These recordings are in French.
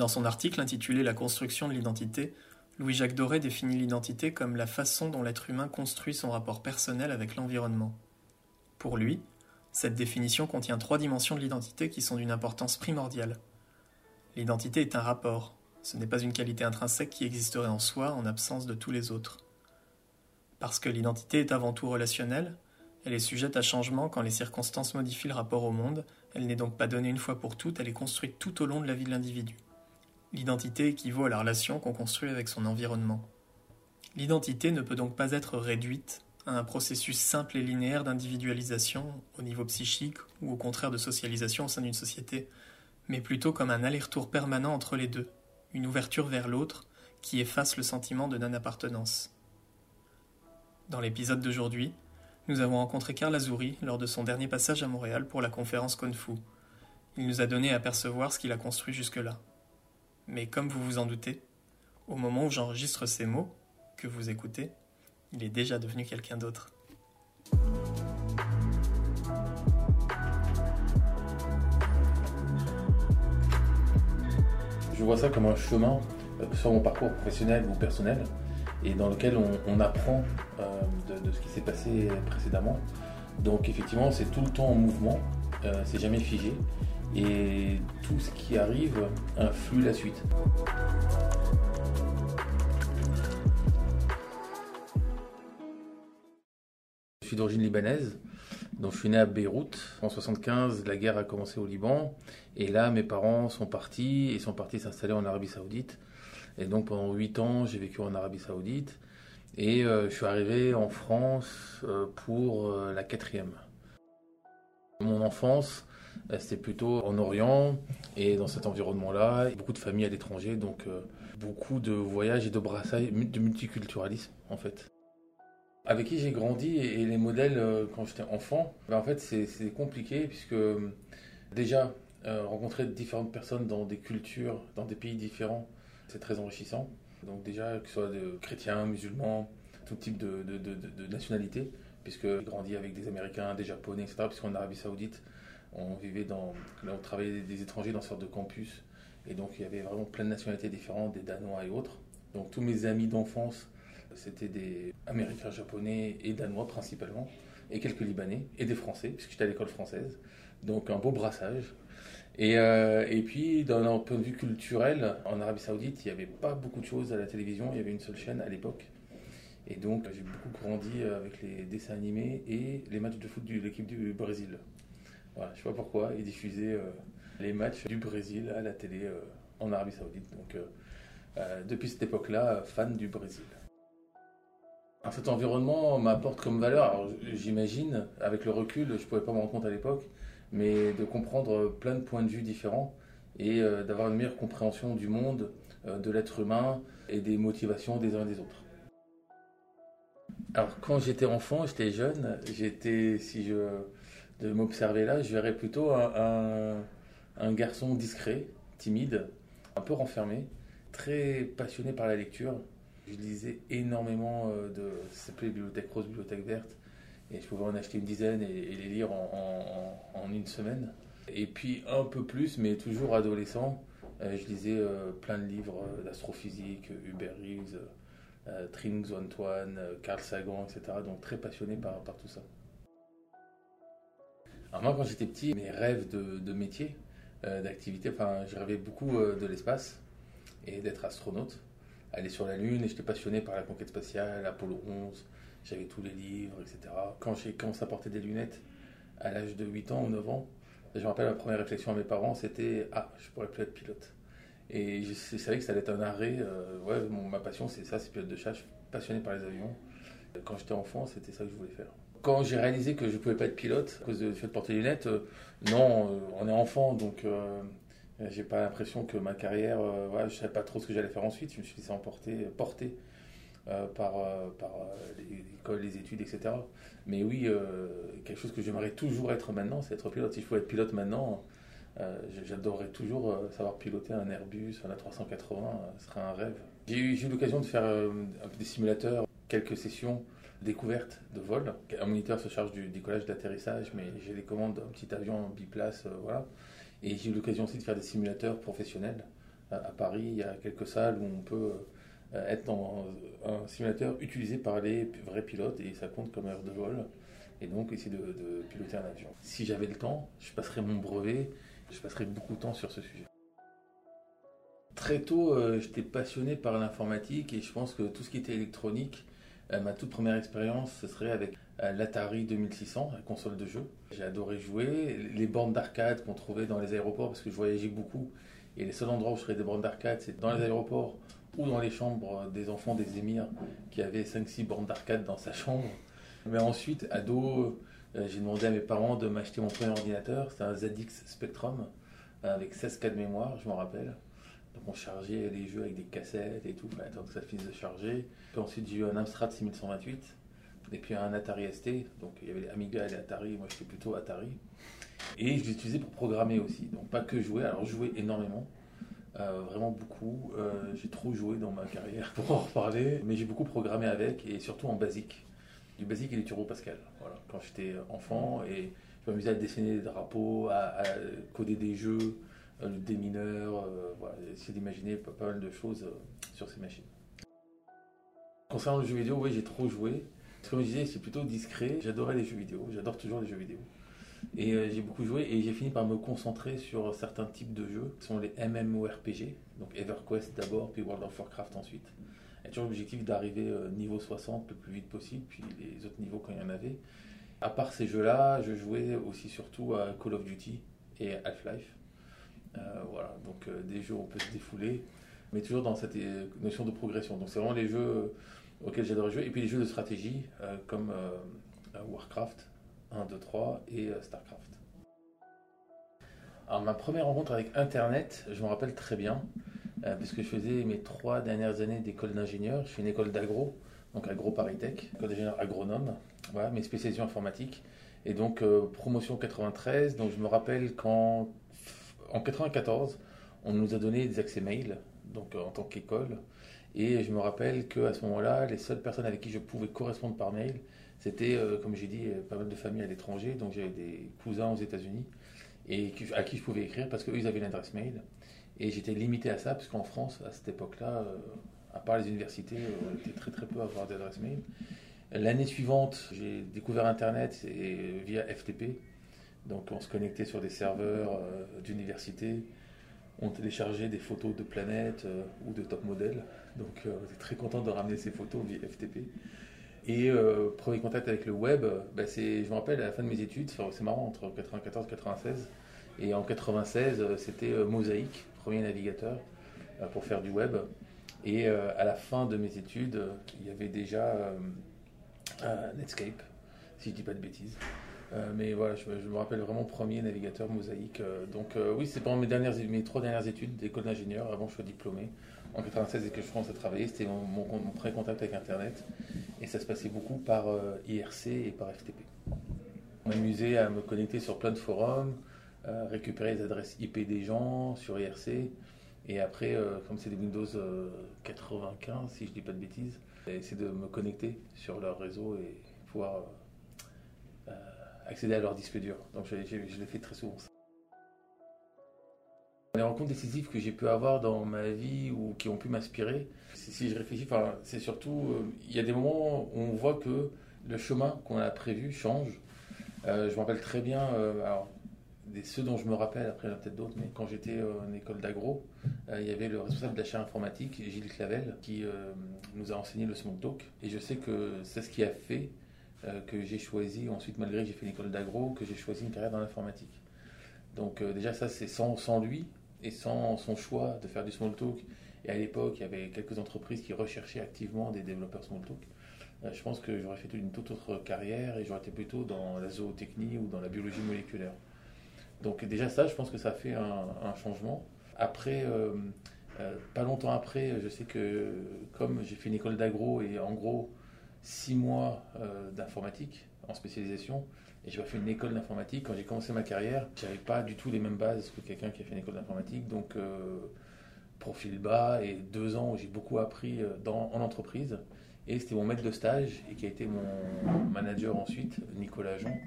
Dans son article intitulé La construction de l'identité, Louis-Jacques Doré définit l'identité comme la façon dont l'être humain construit son rapport personnel avec l'environnement. Pour lui, cette définition contient trois dimensions de l'identité qui sont d'une importance primordiale. L'identité est un rapport, ce n'est pas une qualité intrinsèque qui existerait en soi en absence de tous les autres. Parce que l'identité est avant tout relationnelle, elle est sujette à changement quand les circonstances modifient le rapport au monde, elle n'est donc pas donnée une fois pour toutes, elle est construite tout au long de la vie de l'individu. L'identité équivaut à la relation qu'on construit avec son environnement. L'identité ne peut donc pas être réduite à un processus simple et linéaire d'individualisation au niveau psychique ou au contraire de socialisation au sein d'une société, mais plutôt comme un aller-retour permanent entre les deux, une ouverture vers l'autre qui efface le sentiment de non-appartenance. Dans l'épisode d'aujourd'hui, nous avons rencontré Karl Azouri lors de son dernier passage à Montréal pour la conférence Konfu. Il nous a donné à apercevoir ce qu'il a construit jusque-là. Mais comme vous vous en doutez, au moment où j'enregistre ces mots, que vous écoutez, il est déjà devenu quelqu'un d'autre. Je vois ça comme un chemin, euh, sur mon parcours professionnel ou personnel, et dans lequel on, apprend euh, de, ce qui s'est passé précédemment. Donc effectivement, c'est tout le temps en mouvement, euh, c'est jamais figé, et tout ce qui arrive influe la suite. Je suis d'origine libanaise, donc je suis né à Beyrouth. En 75, la guerre a commencé au Liban, et là mes parents sont partis et sont partis s'installer en Arabie Saoudite. Et donc pendant 8 ans, j'ai vécu en Arabie Saoudite, et euh, je suis arrivé en France euh, pour euh, la quatrième. Mon enfance, c'était plutôt en Orient et dans cet environnement-là, beaucoup de familles à l'étranger, donc beaucoup de voyages et de brassailles, de multiculturalisme en fait. Avec qui j'ai grandi et les modèles quand j'étais enfant, ben, en fait c'est compliqué puisque déjà rencontrer différentes personnes dans des cultures, dans des pays différents, c'est très enrichissant. Donc déjà, que ce soit de chrétiens, musulmans, tout type de, de, de, nationalité, puisque j'ai grandi avec des Américains, des Japonais, etc. Puisqu'en Arabie Saoudite, on vivait dans, on travaillait des étrangers dans sorte de campus, et donc il y avait vraiment plein de nationalités différentes, des Danois et autres. Donc tous mes amis d'enfance, c'était des Américains, Japonais et Danois principalement, et quelques Libanais, et des Français, puisque j'étais à l'école française. Donc un beau brassage. Et, euh, et puis, d'un point de vue culturel, en Arabie Saoudite, il n'y avait pas beaucoup de choses à la télévision. Il y avait une seule chaîne à l'époque. Et donc, j'ai beaucoup grandi avec les dessins animés et les matchs de foot de l'équipe du Brésil. Voilà, je sais pas pourquoi, ils diffusaient euh, les matchs du Brésil à la télé euh, en Arabie Saoudite. Donc, depuis cette époque-là, fan du Brésil. Alors, cet environnement m'apporte comme valeur, j'imagine, avec le recul, je ne pouvais pas me rendre compte à l'époque, mais de comprendre plein de points de vue différents et euh, d'avoir une meilleure compréhension du monde, euh, de l'être humain et des motivations des uns et des autres. Alors quand j'étais enfant, j'étais jeune, j'étais, si je de m'observer là, je verrais plutôt un, garçon discret, timide, un peu renfermé, très passionné par la lecture. Je lisais énormément euh, de, ça s'appelait Bibliothèque Rose, Bibliothèque Verte, et je pouvais en acheter une dizaine et, les lire en, une semaine. Et puis un peu plus, mais toujours adolescent, euh, je lisais euh, plein de livres d'astrophysique, Hubert Reeves, Trinx Antoine, Carl Sagan, etc. Donc très passionné par tout ça. Alors moi quand j'étais petit, mes rêves de, métier, d'activité, enfin je rêvais beaucoup de l'espace et d'être astronaute, aller sur la Lune et j'étais passionné par la conquête spatiale, Apollo 11, j'avais tous les livres, etc. Quand j'ai commencé à porter des lunettes à l'âge de 8 ans ou 9 ans, je me rappelle ma première réflexion à mes parents, c'était Ah, je pourrais plus être pilote. Et je, savais que ça allait être un arrêt. Euh, ouais, ma passion, c'est ça, c'est pilote de suis passionné par les avions. Quand j'étais enfant, c'était ça que je voulais faire. Quand j'ai réalisé que je ne pouvais pas être pilote à cause fait de porter des lunettes, euh, non, euh, on est enfant, donc j'ai pas l'impression que ma carrière, ouais, je savais pas trop ce que j'allais faire ensuite. Je me suis laissé emporter, porter euh, par, euh, par euh, l'école, les études, etc. Mais oui, quelque chose que j'aimerais toujours être maintenant, c'est être pilote. Si je pouvais être pilote maintenant, j'adorerais toujours savoir piloter un Airbus, un A380, ce serait un rêve. J'ai eu, eu l'occasion de faire des simulateurs, quelques sessions découvertes de vol. Un moniteur se charge du décollage, d'atterrissage, mais j'ai les commandes d'un petit avion biplace, voilà. Et j'ai eu l'occasion aussi de faire des simulateurs professionnels À Paris, il y a quelques salles où on peut être dans un simulateur utilisé par les vrais pilotes et ça compte comme heure de vol. Et donc essayer de piloter un avion. Si j'avais le temps, je passerais mon brevet, je passerais beaucoup de temps sur ce sujet. Très tôt, j'étais passionné par l'informatique et je pense que tout ce qui était électronique, ma toute première expérience, ce serait avec l'Atari 2600, la console de jeu. J'ai adoré jouer. Les bornes d'arcade qu'on trouvait dans les aéroports, parce que je voyageais beaucoup. Et les seuls endroits où je ferais des bornes d'arcade, c'est dans les aéroports ou dans les chambres des enfants des émirs qui avaient 5-6 bornes d'arcade dans sa chambre. Mais ensuite, ado, euh, j'ai demandé à mes parents de m'acheter mon premier ordinateur. C'était un ZX Spectrum avec 16 K de mémoire, je m'en rappelle. Donc on chargeait les jeux avec des cassettes et tout, il fallait attendre que ça finisse de charger. Ensuite j'ai eu un Amstrad 6128 et puis un Atari ST. Donc il y avait les Amiga et les Atari, moi j'étais plutôt Atari. Et je l'utilisais pour programmer aussi, donc pas que jouer, alors jouer énormément. Euh, vraiment beaucoup. Euh, j'ai trop joué dans ma carrière pour en reparler, mais j'ai beaucoup programmé avec et surtout en basique. Du basique et du Turbo Pascal. Voilà, quand j'étais enfant et je m'amusais à dessiner des drapeaux, à, coder des jeux, euh, des mineurs, voilà, essayer d'imaginer pas, mal de choses sur ces machines. Concernant le jeu vidéo, oui, j'ai trop joué. Comme je disais, c'est plutôt discret. J'adorais les jeux vidéo. J'adore toujours les jeux vidéo. Et euh, j'ai beaucoup joué et j'ai fini par me concentrer sur certains types de jeux. Ce sont les MMORPG, donc EverQuest d'abord, puis World of Warcraft ensuite. Et toujours l'objectif d'arriver euh, niveau 60 le plus vite possible, puis les autres niveaux quand il y en avait. À part ces jeux-là, je jouais aussi surtout à Call of Duty et Half-Life. Euh, voilà, donc des jeux où on peut se défouler, mais toujours dans cette notion de progression. Donc c'est vraiment les jeux auxquels j'adorais jouer. Et puis les jeux de stratégie euh, comme euh, Warcraft 1, 2, 3 et euh, Starcraft. Alors ma première rencontre avec Internet, je me rappelle très bien, puisque je faisais mes trois dernières années d'école d'ingénieur. Je fais une école d'agro, donc agro Paritech, école d'ingénieur agronome, voilà, mes spécialisations informatiques. Et donc promotion 93, donc je me rappelle qu'en en 94, on nous a donné des accès mail, donc en tant qu'école. Et je me rappelle qu'à ce moment-là, les seules personnes avec qui je pouvais correspondre par mail, c'était, euh, comme j'ai dit, pas mal de familles à l'étranger. Donc j'avais des cousins aux États-Unis et à qui je pouvais écrire parce qu'eux, avaient une adresse mail. Et j'étais limité à ça, parce qu'en France, à cette époque-là, euh, à part les universités, on était très très peu à avoir d'adresse mail. L'année suivante, j'ai découvert Internet et, via FTP. Donc on se connectait sur des serveurs euh, d'université on téléchargeait des photos de planètes ou de top modèles. Donc euh, on est très content de ramener ces photos via FTP. Et euh, premier contact avec le web, c'est, je me rappelle à la fin de mes études, c'est marrant, entre 94 et 96. Et en 96, euh, c'était Mosaic, premier navigateur pour faire du web. Et à la fin de mes études, il y avait déjà Netscape, si je ne dis pas de bêtises. Mais voilà, je, me rappelle vraiment premier navigateur mosaïque. donc oui, c'est pendant mes, trois dernières études d'école d'ingénieur, avant que je sois diplômé en 96 et que je commence à travailler, c'était mon, mon, contact avec Internet. Et ça se passait beaucoup par euh, IRC et par FTP. On m'amusait à me connecter sur plein de forums, récupérer les adresses IP des gens sur IRC. Et après, euh, comme c'est des Windows 95, euh, si je ne dis pas de bêtises, essayer de me connecter sur leur réseau et pouvoir accéder à leur disque dur. Donc je, je l'ai fait très souvent. Les rencontres décisives que j'ai pu avoir dans ma vie ou qui ont pu m'inspirer, si je réfléchis, c'est surtout, euh, il y a des moments où on voit que le chemin qu'on a prévu change. Euh, je me rappelle très bien, euh, alors, ceux dont je me rappelle, après il y en a peut-être d'autres, mais quand j'étais en école d'agro, il y avait le responsable chaire informatique, Gilles Clavel, qui nous a enseigné le smoke talk. Et je sais que c'est ce qui a fait que j'ai choisi, ensuite malgré que j'ai fait l'école d'agro, que j'ai choisi une carrière dans l'informatique. Donc déjà ça c'est sans, sans lui, et sans son choix de faire du small talk, et à l'époque il y avait quelques entreprises qui recherchaient activement des développeurs small talk, euh, je pense que j'aurais fait une toute autre carrière et j'aurais été plutôt dans la zootechnie ou dans la biologie moléculaire. Donc déjà ça, je pense que ça fait un, changement. Après, euh, euh, pas longtemps après, je sais que comme j'ai fait une école d'agro et en gros six mois d'informatique en spécialisation, et j'ai fait une école d'informatique. Quand j'ai commencé ma carrière, j'avais pas du tout les mêmes bases que quelqu'un qui a fait une école d'informatique. Donc, euh, profil bas et deux ans où j'ai beaucoup appris euh, dans, en entreprise. Et c'était mon maître de stage et qui a été mon manager ensuite, Nicolas Jean,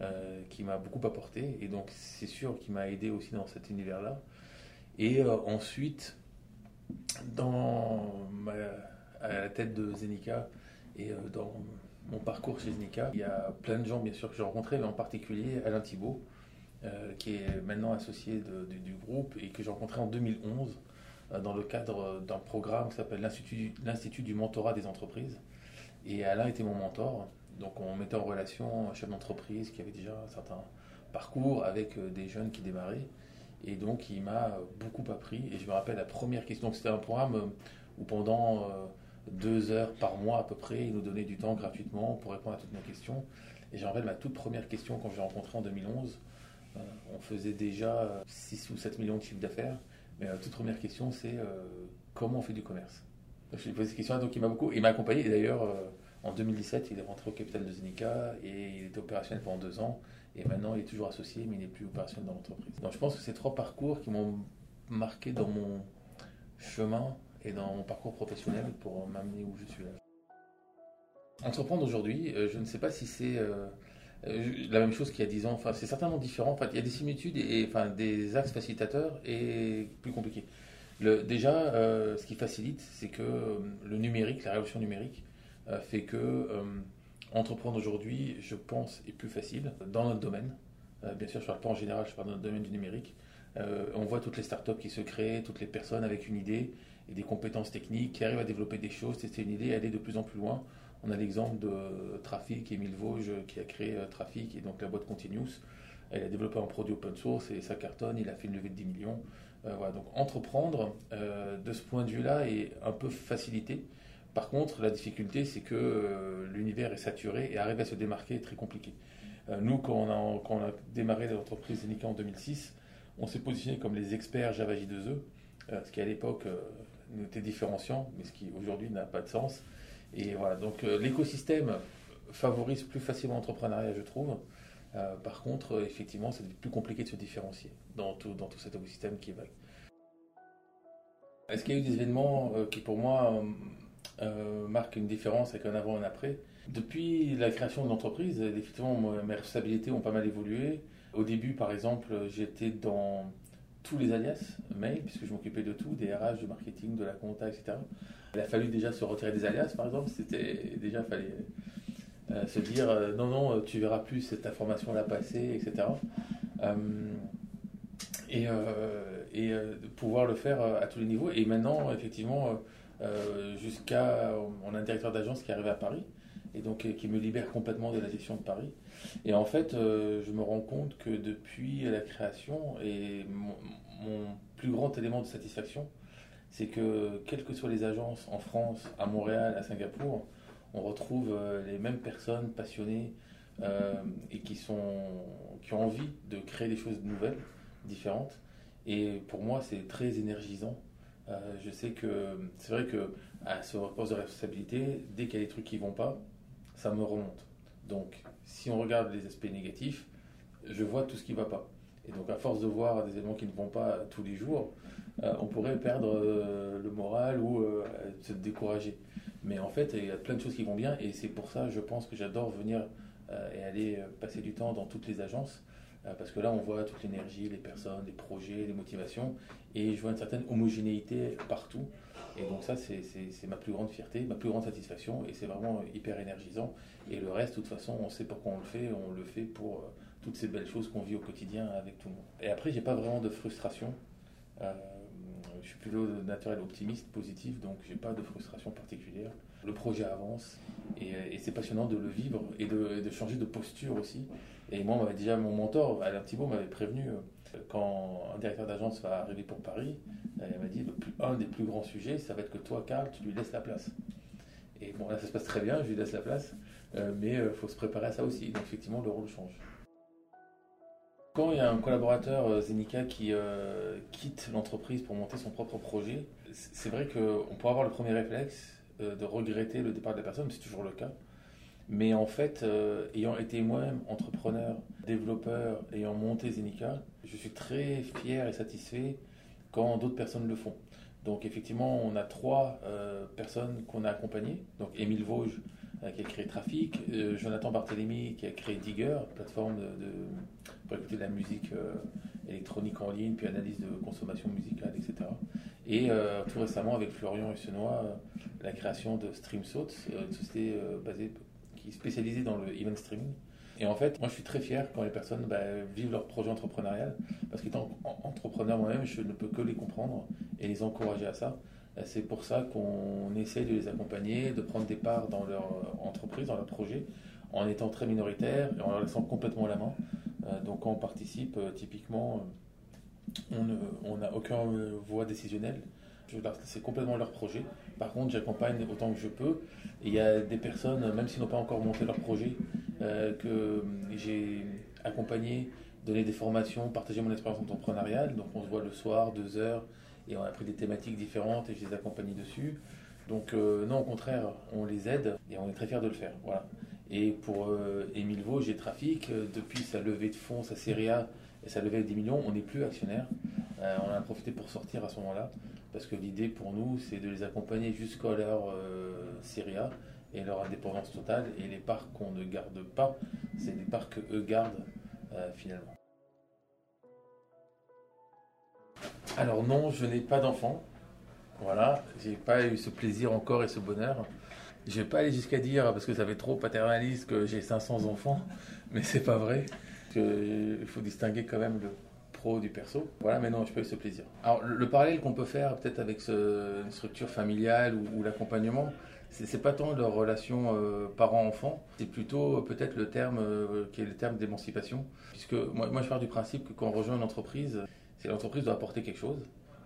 euh, qui m'a beaucoup apporté. Et donc, c'est sûr qu'il m'a aidé aussi dans cet univers-là. Et ensuite, à la tête de Zenica et dans mon parcours chez Zenica, il y a plein de gens bien sûr que j'ai rencontrés, mais en particulier Alain Thibault, qui est maintenant associé du groupe et que j'ai rencontré en 2011 dans le cadre d'un programme qui s'appelle l'Institut du mentorat des entreprises. Et Alain était mon mentor. Donc on mettait en relation un chef d'entreprise qui avait déjà un certain parcours avec euh, des jeunes qui démarraient. Et donc il m'a beaucoup appris. Et je me rappelle la première question. C'était un programme euh, où pendant euh, deux heures par mois à peu près, il nous donnait du temps gratuitement pour répondre à toutes nos questions. Et me rappelle ma toute première question quand je l'ai rencontré en 2011. on faisait déjà 6 ou 7 millions de chiffres d'affaires. Mais la toute première question, c'est comment on fait du commerce? Je lui ai posé cette question, donc il m'a beaucoup, il m'a accompagné. Et d'ailleurs, en 2017, il est rentré au capital de Zenica et il était opérationnel pendant deux ans. Et maintenant, il est toujours associé, mais il n'est plus opérationnel dans l'entreprise. Donc, je pense que ces trois parcours qui m'ont marqué dans mon chemin et dans mon parcours professionnel pour m'amener où je suis là. Entreprendre aujourd'hui, euh, je ne sais pas si c'est euh, euh, la même chose qu'il y a dix ans. Enfin, c'est certainement différent. Enfin, il y a des similitudes et, enfin, des axes facilitateurs et plus compliqués. Déjà, ce qui facilite, c'est que le numérique, la révolution numérique, fait que entreprendre aujourd'hui, je pense, est plus facile dans notre domaine. Bien sûr, je ne parle pas en général, je parle dans notre domaine du numérique. on voit toutes les startups qui se créent, toutes les personnes avec une idée des compétences techniques qui arrivent à développer des choses, tester une idée aller de plus en plus loin. On a l'exemple de Trafic, Émile Vosges, qui a créé Trafic et donc la boîte Continuous. Elle a développé un produit open source et ça cartonne, il a fait une levée de 10 millions. voilà, donc entreprendre de ce point de vue-là est un peu facilité par contre, la difficulté, c'est que euh, l'univers est saturé et arriver à se démarquer est très compliqué. Euh, nous, quand on, a, démarré l'entreprise Zenica en 2006, on s'est positionné comme les experts Java J2E, euh, ce qui à l'époque nous était différenciant, mais ce qui aujourd'hui n'a pas de sens. Et voilà, donc l'écosystème favorise plus facilement l'entrepreneuriat, je trouve. par contre, effectivement, c'est plus compliqué de se différencier dans tout, cet écosystème qui est. Est-ce qu'il y a eu des événements qui, pour moi, euh, marque une différence avec un avant et un après? Depuis la création de l'entreprise, effectivement, mes responsabilités ont pas mal évolué. Au début, par exemple, j'étais dans tous les alias mail, puisque je m'occupais de tout, des RH, du marketing, de la compta, etc. Il a fallu déjà se retirer des alias, par exemple. C'était déjà, fallait euh, se dire euh, non, non, tu verras plus cette information-là passer, etc. et, et pouvoir le faire à tous les niveaux. Et maintenant, effectivement, euh, jusqu'à. On a un directeur d'agence qui est à Paris et donc qui me libère complètement de la gestion de Paris. Et en fait, euh, je me rends compte que depuis la création, et mon, plus grand élément de satisfaction, c'est que quelles que soient les agences en France, à Montréal, à Singapour, on retrouve euh, les mêmes personnes passionnées et qui, sont, qui ont envie de créer des choses nouvelles, différentes. Et pour moi, c'est très énergisant euh, je sais que c'est vrai que à ce poste de responsabilité, dès qu'il y a des trucs qui vont pas, ça me remonte. Donc, si on regarde les aspects négatifs, je vois tout ce qui va pas. Et donc, à force de voir des éléments qui ne vont pas tous les jours, euh, on pourrait perdre euh, le moral ou se décourager. Mais en fait, il y a plein de choses qui vont bien, et c'est pour ça, je pense que j'adore venir et aller passer du temps dans toutes les agences euh, parce que là, on voit toute l'énergie, les personnes, les projets, les motivations, et je vois une certaine homogénéité partout. Et donc ça, c'est ma plus grande fierté, ma plus grande satisfaction, et c'est vraiment hyper énergisant. Et le reste, de toute façon, on sait pourquoi on le fait, on le fait pour euh, toutes ces belles choses qu'on vit au quotidien avec tout le monde. Et après, j'ai pas vraiment de frustration. Euh, je suis plutôt naturel optimiste, positif, donc j'ai pas de frustration particulière. Le projet avance et, c'est passionnant de le vivre et de, changer de posture aussi. Et moi, déjà mon mentor, Alain Thibault, m'avait prévenu euh, quand un directeur d'agence va arriver pour Paris, euh, il m'a dit un des plus grands sujets, ça va être que toi, Karl, tu lui laisses la place. Et bon, là, ça se passe très bien, je lui laisse la place, euh, mais il faut se préparer à ça aussi. Donc, effectivement, le rôle change. Quand il y a un collaborateur Zenica qui quitte l'entreprise pour monter son propre projet, c'est vrai qu'on peut avoir le premier réflexe de regretter le départ de la personne, c'est toujours le cas. Mais en fait, euh, ayant été moi-même entrepreneur, développeur, ayant monté Zenica, je suis très fier et satisfait quand d'autres personnes le font. Donc effectivement, on a trois euh, personnes qu'on a accompagnées. Donc Émile Vosges, qui a créé Trafic, Jonathan Barthélémy qui a créé Digger, plateforme de, pour écouter de la musique électronique en ligne, puis analyse de consommation musicale, etc. Et tout récemment avec Florian Hussenois, la création de StreamSaut, une société basée, qui est spécialisée dans le event streaming. Et en fait, moi je suis très fier quand les personnes bah, vivent leur projet entrepreneurial, parce qu'étant entrepreneur moi-même, je ne peux que les comprendre et les encourager à ça. C'est pour ça qu'on essaie de les accompagner, de prendre des parts dans leur entreprise, dans leur projet, en étant très minoritaire et en leur laissant complètement la main. Euh, donc quand on participe, euh, typiquement, on n'a aucune voix décisionnelle. C'est complètement leur projet. Par contre, j'accompagne autant que je peux. Il y a des personnes, même s'ils n'ont pas encore monté leur projet, euh, que j'ai accompagné, donné des formations, partagé mon expérience entrepreneuriale. Donc on se voit le soir, deux heures, et on a pris des thématiques différentes et je les accompagne dessus. Donc euh, non, au contraire, on les aide et on est très fiers de le faire. Voilà. Et pour euh, Émile Vaux, j'ai Trafic, depuis sa levée de fonds, sa série et sa levée de 10 millions, on n'est plus actionnaire. on a profité pour sortir à ce moment-là, parce que l'idée pour nous, c'est de les accompagner jusqu'à leur série A et leur indépendance totale. Et les parcs qu'on ne garde pas, c'est des parcs qu'eux gardent euh, finalement. Alors non, je n'ai pas d'enfant. Voilà, j'ai pas eu ce plaisir encore et ce bonheur. Je vais pas aller jusqu'à dire, parce que ça fait trop paternaliste, que j'ai 500 enfants, mais c'est pas vrai. Il faut distinguer quand même le du perso. Voilà, mais non, je peux eu ce plaisir. Alors, le, parallèle qu'on peut faire peut-être avec une structure familiale ou l'accompagnement, c'est pas tant leur relation euh, parent-enfant, c'est plutôt euh, peut-être le terme euh, qui est le terme d'émancipation. Puisque moi, moi, je pars du principe que quand on rejoint une entreprise, c'est l'entreprise doit apporter quelque chose.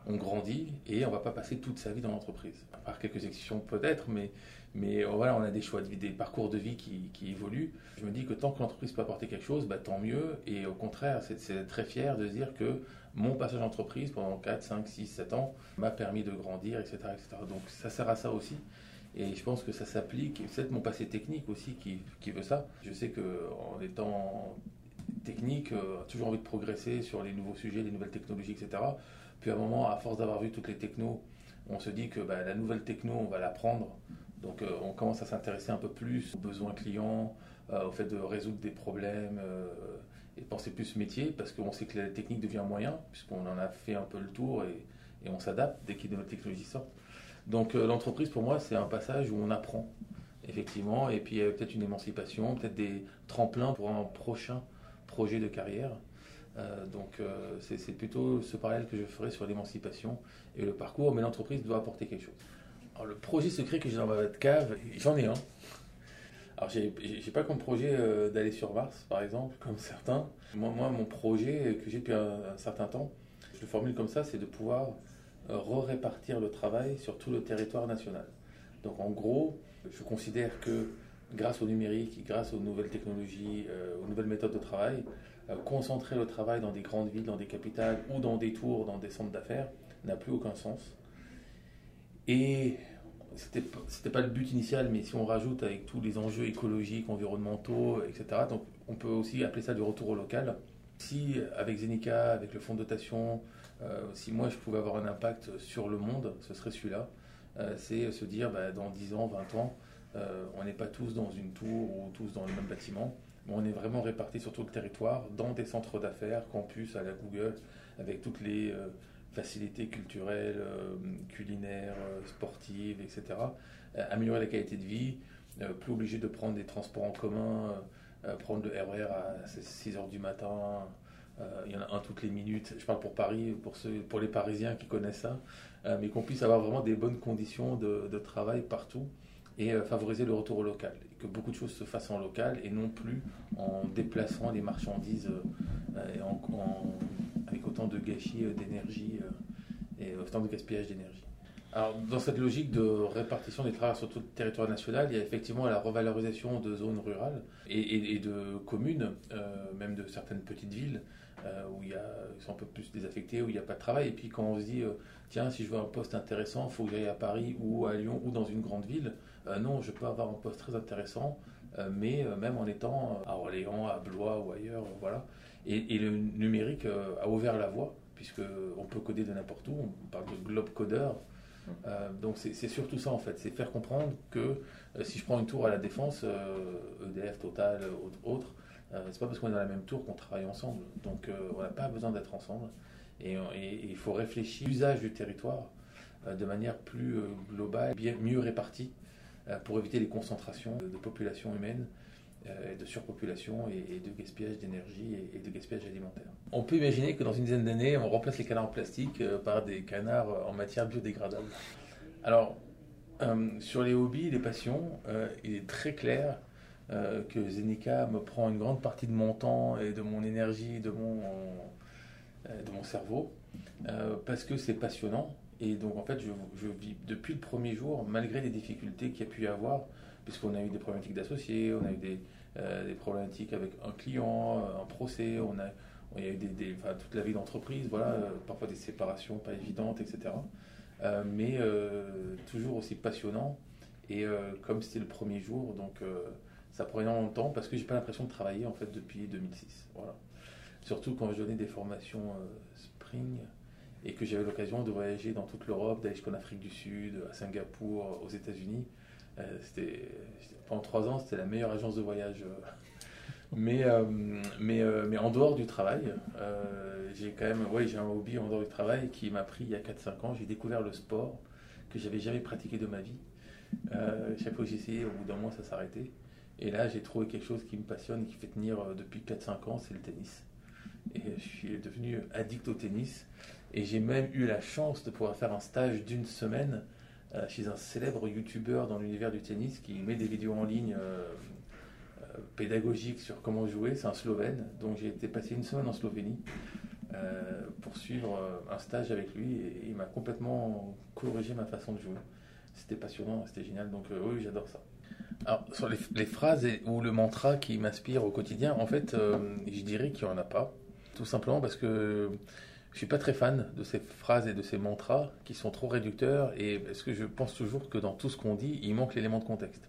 On grandit et on va pas passer toute sa vie dans l'entreprise. Par quelques exceptions peut-être, mais, mais voilà, on a des choix de vie, des parcours de vie qui, évoluent. Je me dis que tant que l'entreprise peut apporter quelque chose, bah, tant mieux. Et au contraire, c'est très fier de dire que mon passage d'entreprise pendant 4, 5, 6, 7 ans m'a permis de grandir, etc., etc. Donc ça sert à ça aussi. Et je pense que ça s'applique, et peut-être mon passé technique aussi qui, qui veut ça. Je sais qu'en étant technique, euh, toujours envie de progresser sur les nouveaux sujets, les nouvelles technologies, etc. Puis à un moment, à force d'avoir vu toutes les technos, on se dit que bah, la nouvelle techno, on va l'apprendre. Donc euh, on commence à s'intéresser un peu plus aux besoins clients, euh, au fait de résoudre des problèmes et penser plus métier, parce qu'on sait que la technique devient moyen, puisqu'on en a fait un peu le tour et, on s'adapte dès a de nouvelles technologies sortent. Donc euh, l'entreprise, pour moi, c'est un passage où on apprend, effectivement, et puis peut-être une émancipation, peut-être des tremplins pour un prochain projet de carrière. Euh, donc euh, c'est plutôt ce parallèle que je ferai sur l'émancipation et le parcours, mais l'entreprise doit apporter quelque chose. Alors le projet secret que j'ai dans ma cave, j'en ai un. Alors j'ai pas comme projet d'aller sur Mars, par exemple, comme certains. Moi, mon projet que j'ai depuis un, un, certain temps, je le formule comme ça, c'est de pouvoir euh, re-répartir le travail sur tout le territoire national. Donc en gros, je considère que grâce au numérique, grâce aux nouvelles technologies, euh, aux nouvelles méthodes de travail, euh, concentrer le travail dans des grandes villes, dans des capitales ou dans des tours, dans des centres d'affaires, n'a plus aucun sens. Et c'était n'était pas le but initial, mais si on rajoute avec tous les enjeux écologiques, environnementaux, etc., donc on peut aussi appeler ça du retour au local. Si avec Zenica, avec le fonds de dotation, euh, si moi je pouvais avoir un impact sur le monde, ce serait celui-là. Euh, c'est se dire bah, dans 10 ans, 20 ans, euh, on n'est pas tous dans une tour ou tous dans le même bâtiment, on est vraiment répartis sur tout le territoire, dans des centres d'affaires, campus à la Google, avec toutes les facilités culturelles, culinaires, sportives, etc. améliorer la qualité de vie, plus obligé de prendre des transports en commun, prendre le RER e à 6 heures du matin, euh, il y en a un toutes les minutes. Je parle pour Paris, pour, les Parisiens qui connaissent ça, euh, mais qu'on puisse avoir vraiment des bonnes conditions de, travail partout et euh, favoriser le retour au local. Beaucoup de choses se fassent en local et non plus en déplaçant les marchandises et en, avec autant de gâchis d'énergie et autant de gaspillage d'énergie. Alors, dans cette logique de répartition des travailleurs sur tout le territoire national, il y a effectivement la revalorisation de zones rurales et, de communes, même de certaines petites villes, euh, où il y a, ils sont un peu plus désaffectés, où il n'y a pas de travail. Et puis quand on se dit, euh, tiens, si je veux un poste intéressant, il faut que j'aille à Paris ou à Lyon ou dans une grande ville, euh, non, je peux avoir un poste très intéressant, mais même en étant à Orléans, à Blois ou ailleurs, voilà. Et, le numérique a ouvert la voie, puisqu'on peut coder de n'importe où, on parle de globe codeur. donc c'est surtout ça en fait, c'est faire comprendre que si je prends une tour à la défense, EDF, e Total, autres, c'est pas parce qu'on est dans la même tour qu'on travaille ensemble. Donc on n'a pas besoin d'être ensemble. Et, il faut réfléchir l'usage du territoire de manière plus globale, bien, mieux répartie, pour éviter les concentrations de population humaine euh, de surpopulation et, de gaspillage d'énergie et, de gaspillage alimentaire. On peut imaginer que dans une dizaine d'années, on remplace les canards en plastique euh, par des canards en matière biodégradable. Alors, euh, sur les hobbies, les passions, il est très clair que Zenica me prend une grande partie de mon temps et de mon énergie, de mon, de mon cerveau, parce que c'est passionnant. Et donc, en fait, je, vis depuis le premier jour, malgré les difficultés qu'il y a pu y avoir, puisqu'on a eu des problématiques d'associés, on a eu des, euh, problématiques avec un client, euh, un procès, on a, il y a eu des, toute la vie d'entreprise, voilà, euh, parfois des séparations pas évidentes, etc. mais toujours aussi passionnant. Et comme c'était le premier jour, donc ça prend énormément de temps parce que j'ai pas l'impression de travailler en fait depuis 2006. Voilà. Surtout quand je donnais des formations Spring et que j'avais l'occasion de voyager dans toute l'Europe, d'aller jusqu'en Afrique du Sud, à Singapour, aux États-Unis. Euh, c'était, pendant trois ans, c'était la meilleure agence de voyage. Euh. Mais, euh, mais, mais en dehors du travail, j'ai quand même ouais, j'ai un hobby en dehors du travail qui m'a pris il y a 4-5 ans. J'ai découvert le sport que j'avais jamais pratiqué de ma vie. chaque fois que essayé, au bout d'un mois, ça s'arrêtait. Et là, j'ai trouvé quelque chose qui me passionne et qui fait tenir depuis 4-5 ans, c'est le tennis. Et je suis devenu addict au tennis. Et j'ai même eu la chance de pouvoir faire un stage d'une semaine euh, chez un célèbre youtubeur dans l'univers du tennis qui met des vidéos en ligne euh, euh, pédagogiques sur comment jouer. C'est un Slovène. Donc j'ai été passer une semaine en Slovénie pour suivre un stage avec lui et il m'a complètement corrigé ma façon de jouer. C'était passionnant, c'était génial. Donc oui, j'adore ça. Alors, sur les, phrases ou le mantra qui m'inspire au quotidien, en fait, je dirais qu'il n'y en a pas. Tout simplement parce que je suis pas très fan de ces phrases et de ces mantras qui sont trop réducteurs et parce que je pense toujours que dans tout ce qu'on dit, il manque l'élément de contexte.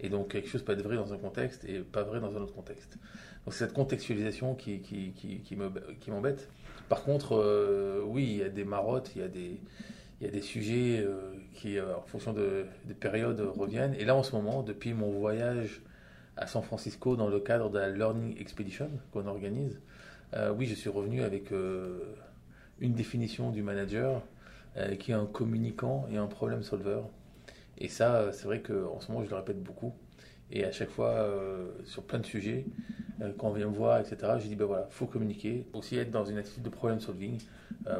Et donc quelque chose peut être vrai dans un contexte et pas vrai dans un autre contexte. Donc c'est cette contextualisation qui, qui, qui, qui m'embête. Par contre, euh, oui, il y a des marottes, il y a des, il y a des sujets euh, qui, euh, en fonction de, des périodes, reviennent. Et là, en ce moment, depuis mon voyage à San Francisco dans le cadre de la Learning Expedition qu'on organise, oui, je suis revenu avec une définition du manager euh, qui est un communicant et un problème solver. Et ça, euh, c'est vrai qu'en ce moment, je le répète beaucoup. Et à chaque fois, euh, sur plein de sujets, quand on vient me voir, etc., je dis, ben voilà, faut communiquer. Aussi être dans une attitude de problem solving.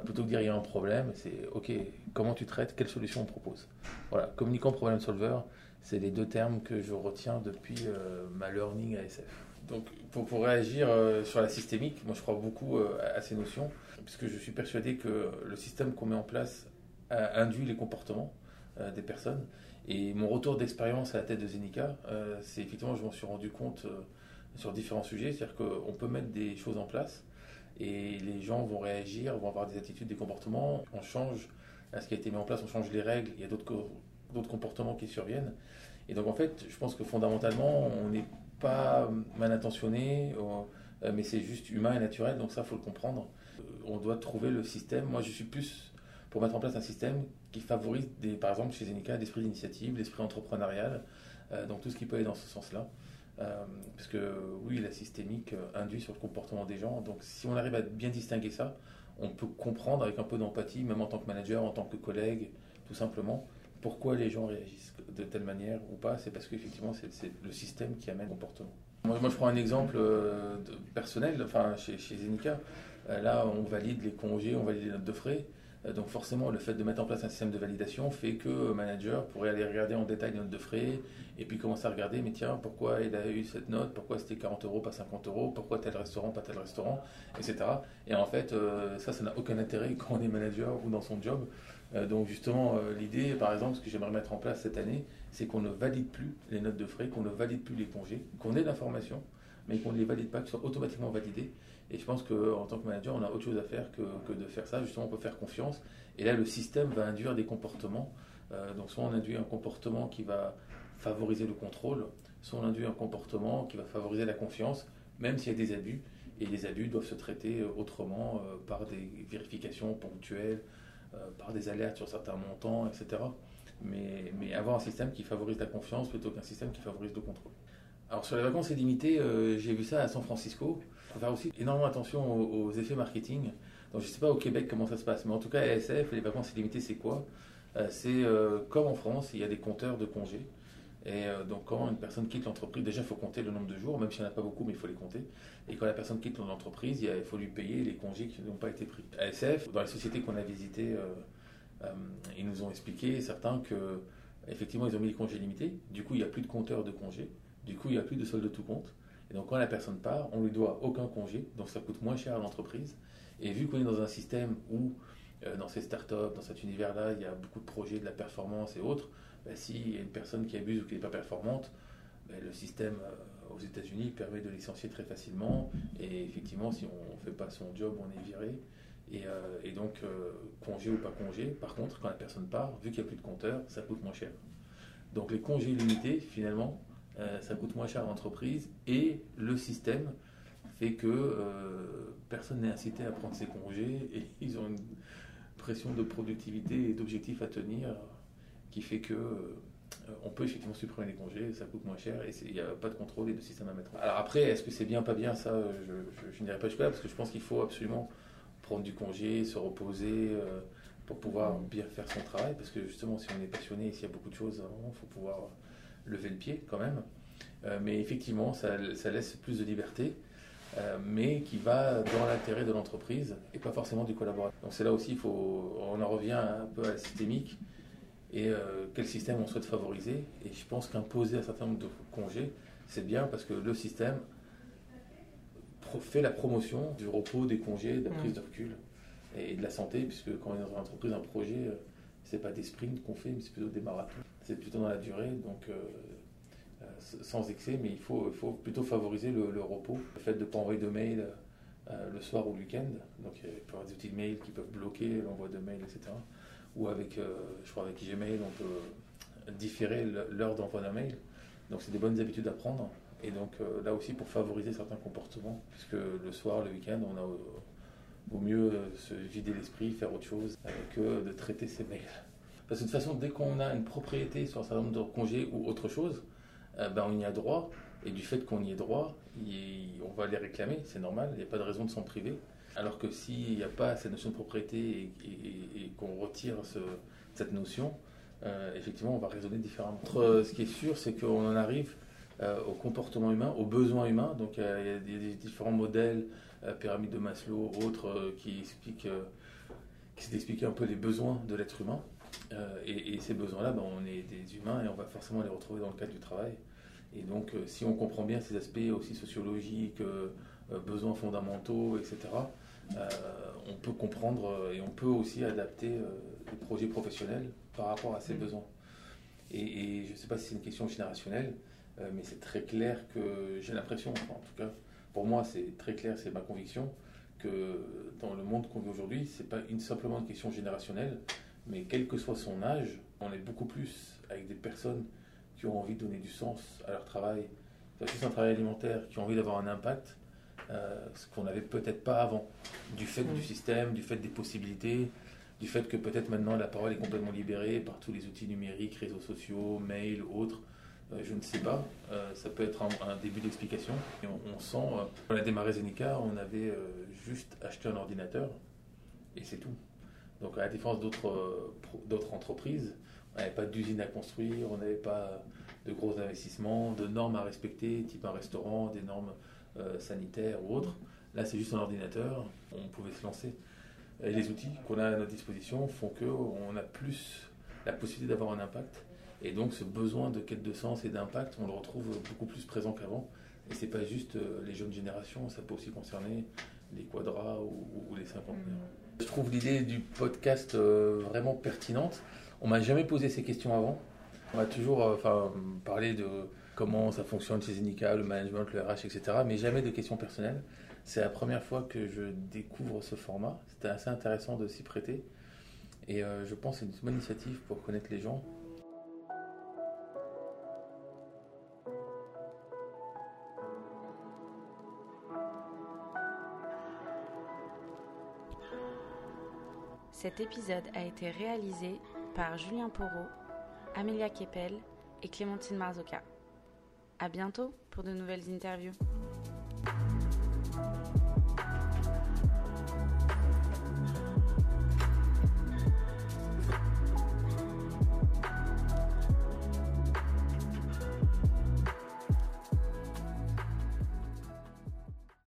plutôt que dire, il y a un problème, c'est, OK, comment tu traites, quelle solution on propose. Voilà, communicant, problem solver, c'est les deux termes que je retiens depuis ma learning ASF. Donc, pour, réagir sur la systémique, moi je crois beaucoup à ces notions puisque je suis persuadé que le système qu'on met en place induit les comportements euh, des personnes. Et mon retour d'expérience à la tête de Zenica, euh, c'est effectivement, je m'en suis rendu compte euh, sur différents sujets, c'est-à-dire qu'on peut mettre des choses en place et les gens vont réagir, vont avoir des attitudes, des comportements, on change ce qui a été mis en place, on change les règles, il y a d'autres comportements qui surviennent. Et donc en fait, je pense que fondamentalement, on n'est pas mal intentionné, mais c'est juste humain et naturel, donc ça, faut le comprendre on doit trouver le système. Moi, je suis plus pour mettre en place un système qui favorise, des, par exemple, chez Zenica, l'esprit d'initiative, l'esprit entrepreneurial, euh, donc tout ce qui peut aller dans ce sens-là. Euh, parce que oui, la systémique euh, induit sur le comportement des gens. Donc si on arrive à bien distinguer ça, on peut comprendre avec un peu d'empathie, même en tant que manager, en tant que collègue, tout simplement, pourquoi les gens réagissent de telle manière ou pas. C'est parce qu'effectivement, c'est le système qui amène le comportement. Moi, je prends un exemple personnel, enfin, chez, chez Zenica. Euh, là, on valide les congés, on valide les notes de frais. Euh, donc forcément, le fait de mettre en place un système de validation fait que manager pourrait aller regarder en détail les notes de frais et puis commencer à regarder, mais tiens, pourquoi il a eu cette note, pourquoi c'était 40 euros, pas 50 euros, pourquoi tel restaurant, pas tel restaurant, etc. Et en fait, euh, ça, ça n'a aucun intérêt quand on est manager ou dans son job. Donc justement, l'idée, par exemple, ce que j'aimerais mettre en place cette année, c'est qu'on ne valide plus les notes de frais, qu'on ne valide plus les congés, qu'on ait l'information, mais qu'on ne les valide pas, qu'ils soient automatiquement validés. Et je pense qu'en tant que manager, on a autre chose à faire que, de faire ça. Justement, on peut faire confiance. Et là, le système va induire des comportements. Euh, donc, soit on induit un comportement qui va favoriser le contrôle, soit on induit un comportement qui va favoriser la confiance, même s'il y a des abus. Et les abus doivent se traiter autrement euh, par des vérifications ponctuelles, par des alertes sur certains montants, etc. Mais, mais, avoir un système qui favorise la confiance plutôt qu'un système qui favorise le contrôle. Alors sur les vacances illimitées, j'ai vu ça à San Francisco. Il faut faire aussi énormément attention aux, effets marketing. Donc je ne sais pas au Québec comment ça se passe, mais en tout cas à les vacances illimitées, c'est quoi? C'est comme en France, il y a des compteurs de congés. Et euh, donc, quand une personne quitte l'entreprise, déjà, il faut compter le nombre de jours, même s'il n'y en a pas beaucoup, mais il faut les compter. Et quand la personne quitte l'entreprise, il faut lui payer les congés qui n'ont pas été pris. ASF, dans les sociétés qu'on a visitées, euh, euh, ils nous ont expliqué, certains, que effectivement, ils ont mis les congés limités. Du coup, il n'y a plus de compteur de congés. Du coup, il n'y a plus de solde de tout compte. Et donc, quand la personne part, on lui doit aucun congé, donc ça coûte moins cher à l'entreprise. Et vu qu'on est dans un système où, dans ces startups, dans cet univers-là, il y a beaucoup de projets, de la performance et autres, bah, s'il y a une personne qui abuse ou qui n'est pas performante, bah, le système euh, aux États-Unis permet de licencier très facilement. Et effectivement, si on ne fait pas son job, on est viré. Et, euh, donc, euh, congé ou pas congé, par contre, quand la personne part, vu qu'il n'y a plus de compteur, ça coûte moins cher. Donc les congés limités, finalement, ça coûte moins cher à l'entreprise et le système fait que personne n'est incité à prendre ses congés et ils ont une pression de productivité et d'objectifs à tenir qui fait que euh, on peut effectivement supprimer les congés, ça coûte moins cher et il n'y a pas de contrôle et de système à mettre en Alors après, est-ce que c'est bien, pas bien, ça, je, je, n'irai pas jusque-là parce que je pense qu'il faut absolument prendre du congé, se reposer euh, pour pouvoir bien faire son travail parce que justement, si on est passionné, s'il y a beaucoup de choses, il faut pouvoir lever le pied quand même. Euh, mais effectivement, ça, ça, laisse plus de liberté. mais qui va dans l'intérêt de l'entreprise et pas forcément du collaborateur. Donc c'est là aussi, il faut, on en revient un peu à la systémique et euh, quel système on souhaite favoriser? Et je pense qu'imposer un certain nombre de congés, c'est bien parce que le système fait la promotion du repos, des congés, de la prise de recul et de la santé, puisque quand on est dans une entreprise, un projet, euh, c'est pas des sprints qu'on fait, mais c'est plutôt des marathons. C'est plutôt dans la durée, donc euh, sans excès, mais il faut, il faut plutôt favoriser le, repos, le fait de ne pas envoyer de mails le soir ou le week-end. Donc il peut y avoir des outils de mail qui peuvent bloquer l'envoi de mails, etc ou avec, euh, je crois avec Gmail, on peut différer l'heure d'envoi d'un mail. Donc c'est des bonnes habitudes à prendre. Et donc euh, là aussi pour favoriser certains comportements, puisque le soir, le week-end, on a euh, vaut mieux se vider l'esprit, faire autre chose que de traiter ses mails. Parce que de toute façon, dès qu'on a une propriété sur un certain nombre de congés ou autre chose, ben on y a droit. Et du fait qu'on y ait droit, on va les réclamer, c'est normal, il n'y a pas de raison de s'en priver. Alors que s'il n'y a pas cette notion de propriété et, qu'on retire cette notion, euh, effectivement, on va raisonner différemment. ce qui est sûr, c'est qu'on en arrive euh, au comportement humain, aux besoins humains. Donc, il y a, des différents modèles, euh, pyramide de Maslow, autres, qui expliquent, qui expliquer un peu les besoins de l'être humain. Et, ces besoins-là, ben, on est des humains et on va forcément les retrouver dans le cadre du travail. Et donc, si on comprend bien ces aspects aussi sociologiques, besoins fondamentaux, etc., euh, on peut comprendre euh, et on peut aussi adapter euh, les projets professionnels par rapport à ces mm. besoins. Et, je ne sais pas si c'est une question générationnelle, mais c'est très clair que j'ai l'impression, en tout cas, pour moi, c'est très clair, c'est ma conviction, que dans le monde qu'on vit aujourd'hui, ce n'est pas une, simplement une question générationnelle, mais quel que soit son âge, on est beaucoup plus avec des personnes qui ont envie de donner du sens à leur travail, juste un travail alimentaire, qui ont envie d'avoir un impact, euh, ce qu'on n'avait peut-être pas avant, du fait du système, du fait des possibilités, du fait que peut-être maintenant la parole est complètement libérée par tous les outils numériques, réseaux sociaux, mails, autres. Euh, je ne sais pas, euh, ça peut être un, début d'explication. Et on, sent, quand on a démarré Zenica, on avait juste acheté un ordinateur et c'est tout. Donc à la différence d'autres entreprises, on n'avait pas d'usine à construire, on n'avait pas de gros investissements, de normes à respecter, type un restaurant, des normes euh, sanitaire ou autre. Là, c'est juste un ordinateur, on pouvait se lancer. Et les outils qu'on a à notre disposition font qu'on a plus la possibilité d'avoir un impact. Et donc, ce besoin de quête de sens et d'impact, on le retrouve beaucoup plus présent qu'avant. Et c'est pas juste euh, les jeunes générations, ça peut aussi concerner les quadras ou, les cinquantenaires. Mmh. Je trouve l'idée du podcast euh, vraiment pertinente. On m'a jamais posé ces questions avant. On m'a toujours enfin, parlé de comment ça fonctionne chez Zenica, le management, le RH, etc. Mais jamais de questions personnelles. C'est la première fois que je découvre ce format. C'était assez intéressant de s'y prêter. Et euh, je pense que c'est une bonne initiative pour connaître les gens. Cet épisode a été réalisé par Julien Porot, Amelia Kepel et Clémentine Marzoka. À bientôt pour de nouvelles interviews.